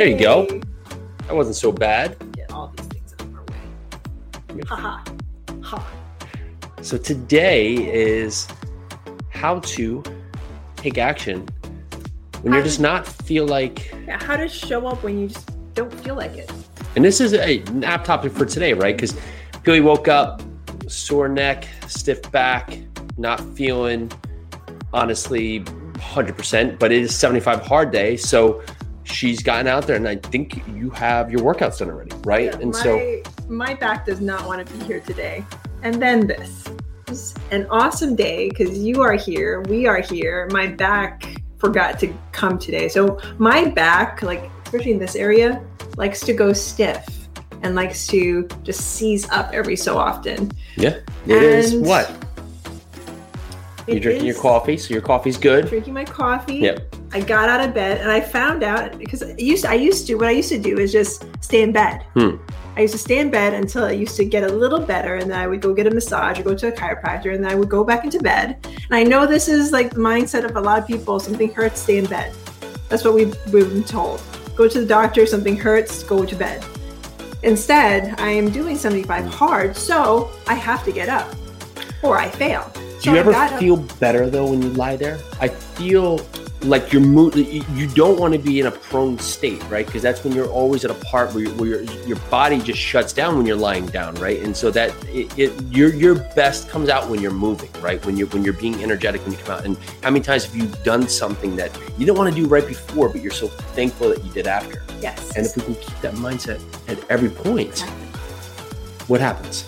There you go. That wasn't so bad. Get all these things out of our way. Ha ha. Ha. So today is how to take action when you're just not feel like Yeah, how to show up when you just don't feel like it. and this is a nap topic for today, right? Because Billy woke up, sore neck, stiff back, not feeling honestly 100%, but it is 75 hard day. So she's gotten out there, and I think you have your workouts done already, right? Yeah, and my, so, my back does not want to be here today. And then this. It's an awesome day because you are here, we are here. My back forgot to come today. So my back, like especially in this area, likes to go stiff and likes to just seize up every so often. yeah, it is And what? You're drinking your coffee, so your coffee's good. Drinking my coffee. Yep. I got out of bed and I found out because I used I used to what I used to do is just stay in bed. Hmm. I used to stay in bed until I used to get a little better, and then I would go get a massage or go to a chiropractor, and then I would go back into bed. And I know this is like the mindset of a lot of people: something hurts, stay in bed. That's what we've, we've been told. Go to the doctor, something hurts, go to bed. Instead, I am doing 75 hard, so I have to get up, or I fail. Do you I ever got up. feel better though when you lie there? I feel like your mood. You don't want to be in a prone state, right? Because that's when you're always at a part where, where your your body just shuts down when you're lying down, right? And so that it, it your your best comes out when you're moving, right? When you're when you're being energetic when you come out. And how many times have you done something that you didn't want to do right before, but you're so thankful that you did after? Yes. And if we can keep that mindset at every point, what happens?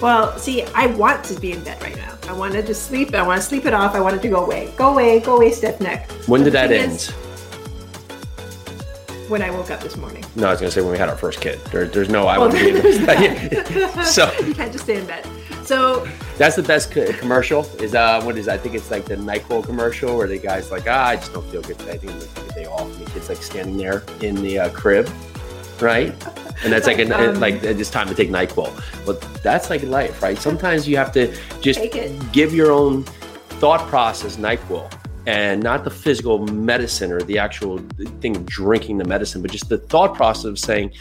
Well, see, I want to be in bed right now. I wanted to sleep. I want to sleep it off. I want it to go away. Go away. Go away, stiff neck. When did that end? is- When I woke up this morning. No, I was gonna say when we had our first kid. There, there's no I want to be in that. so you can't just stay in bed. So that's the best commercial. Is uh, what is? I think it's like the Nyquil commercial where the guy's like, ah, I just don't feel good today. I think I'm gonna take a day off. And the kid's like standing there in the uh, crib, right? And that's like, an, Um, like it's time to take Nyquil. But that's like life, right? Sometimes you have to just give your own thought process Nyquil and not the physical medicine or the actual thing of drinking the medicine, but just the thought process of saying,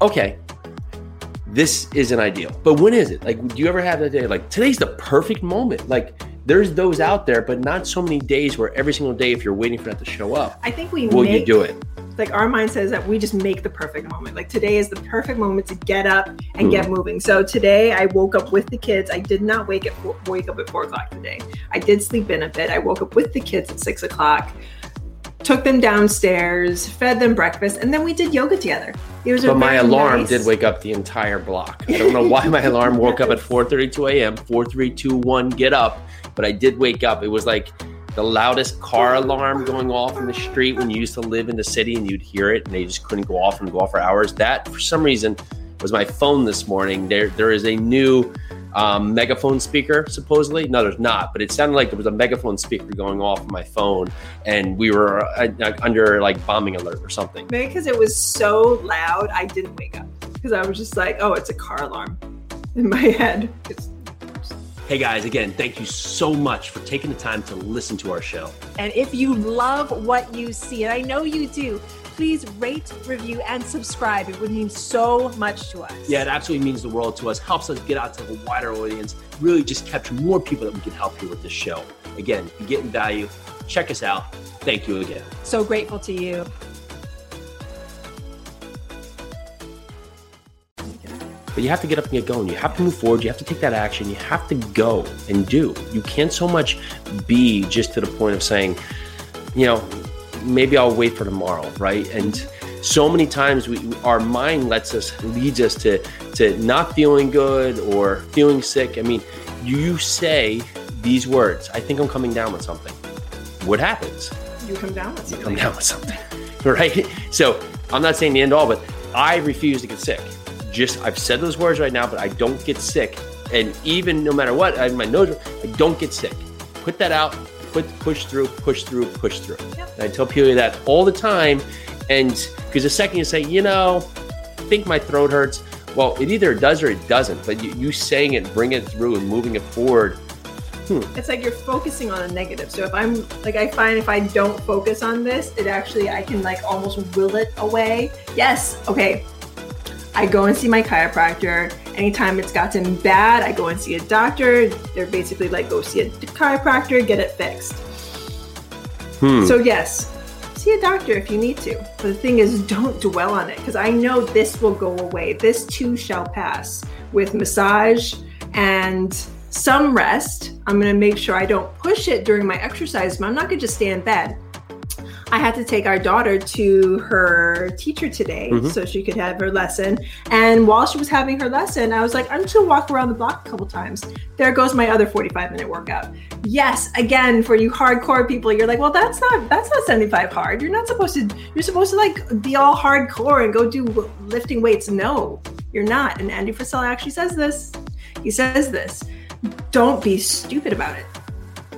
okay, this isn't ideal. But when is it? Like, do you ever have that day? Like, today's the perfect moment. Like, there's those out there, but not so many days where every single day, if you're waiting for that to show up, I think we will make you do it? Like our mindset is that we just make the perfect moment. Like today is the perfect moment to get up and get mm-hmm. moving. So today I woke up with the kids. I did not wake four, wake up at four o'clock today. I did sleep in a bit. I woke up with the kids at six o'clock. Took them downstairs, fed them breakfast, and then we did yoga together. It was But my alarm nice- did wake up the entire block. I don't know why my alarm woke up at 4:32 a.m. 4321 get up, but I did wake up. It was like the loudest car alarm going off in the street when you used to live in the city and you'd hear it and they just couldn't go off and go off for hours. That for some reason was my phone this morning. There there is a new um, megaphone speaker supposedly. No, there's not, but it sounded like there was a megaphone speaker going off on my phone and we were uh, under like bombing alert or something. Maybe because it was so loud, I didn't wake up because I was just like, "Oh, it's a car alarm," in my head. It's, Hey guys, again, thank you so much for taking the time to listen to our show. And if you love what you see, and I know you do, please rate, review, and subscribe. It would mean so much to us. Yeah, it absolutely means the world to us, helps us get out to a wider audience, really just capture more people that we can help here with this show. Again, if you're getting value, check us out. Thank you again. So grateful to you. But you have to get up and get going. You have to move forward. You have to take that action. You have to go and do. You can't so much be just to the point of saying, you know, maybe I'll wait for tomorrow, right? And so many times we our mind lets us leads us to to not feeling good or feeling sick. I mean, you say these words, I think I'm coming down with something. What happens? you come down with something. you come down with something, right? So I'm not saying the end all, but I refuse to get sick. Just I've said those words right now, but I don't get sick. And even no matter what, I my nose, I don't get sick. Put that out, put push through, push through, push through. Yep. And I tell people that all the time. And because the second you say, you know, I think my throat hurts, well, it either does or it doesn't. But you, you saying it, bring it through, and moving it forward Hmm. It's like you're focusing on a negative. So if I'm like, I find if I don't focus on this, it actually, I can like almost will it away. Yes. Okay. I go and see my chiropractor. Anytime it's gotten bad, I go and see a doctor. They're basically like, go see a chiropractor, get it fixed. Hmm. So, yes, see a doctor if you need to. But the thing is, don't dwell on it because I know this will go away. This too shall pass with massage and some rest. I'm going to make sure I don't push it during my exercise, but I'm not going to just stay in bed. I had to take our daughter to her teacher today Mhm. so she could have her lesson. And while she was having her lesson, I was like, I'm just gonna walk around the block a couple times. There goes my other 45 minute workout. Yes, again, for you hardcore people, you're like, well, that's not that's not 75 hard. You're not supposed to. You're supposed to like be all hardcore and go do lifting weights. No, you're not. And Andy Frisella actually says this. He says this. Don't be stupid about it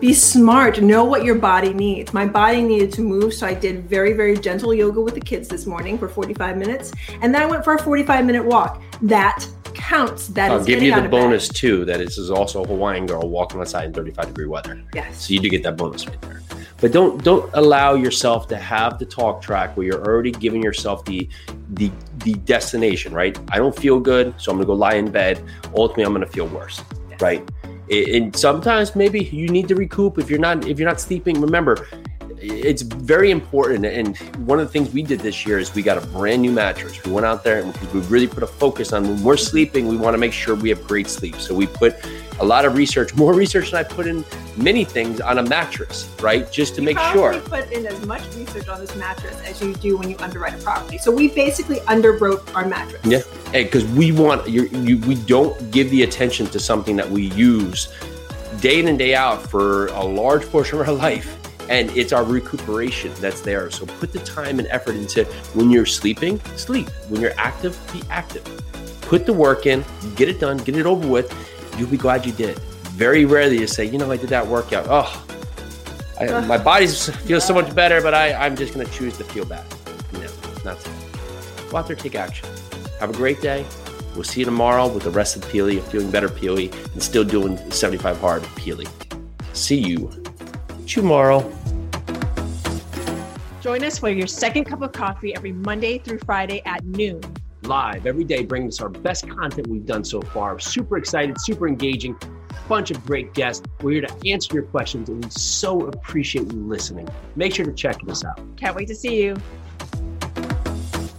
be smart know what your body needs my body needed to move so i did very very gentle yoga with the kids this morning for 45 minutes and then i went for a 45 minute walk that counts That I'll is give you the of bed. bonus too that this is also a Hawaiian girl walking outside in 35 degree weather. yes So you do get that bonus right there. But don't don't allow yourself to have the talk track where you're already giving yourself the the the destination, right? I don't feel good, so I'm gonna go lie in bed. Ultimately, I'm gonna feel worse, Yes. right? And sometimes maybe you need to recoup if you're not if you're not sleeping. Remember, it's very important. And one of the things we did this year is we got a brand new mattress. We went out there and we really put a focus on when we're sleeping, we want to make sure we have great sleep. So we put a lot of research, more research than I put in many things on a mattress, right? Just to make Probably sure. put in as much research on this mattress as you do when you underwrite a property so we basically underwrote our mattress Yeah. Hey, because we want you, you, we don't give the attention to something that we use day in and day out for a large portion of our life. And it's our recuperation that's there. So put the time and effort into when you're sleeping, sleep. When you're active, be active. Put the work in, get it done, get it over with. You'll be glad you did. Very rarely you say, you know, I did that workout. Oh, I, my body feels so much better, but I, I'm just going to choose to feel bad. No, not so. Go out there, take action. Have a great day. We'll see you tomorrow with the rest of the Peely, feeling better Peely, and still doing 75 hard Peely. See you tomorrow. Join us for your second cup of coffee every Monday through Friday at noon. Live every day, bringing us our best content we've done so far. Super excited, super engaging, bunch of great guests. We're here to answer your questions, and we so appreciate you listening. Make sure to check us out. Can't wait to see you.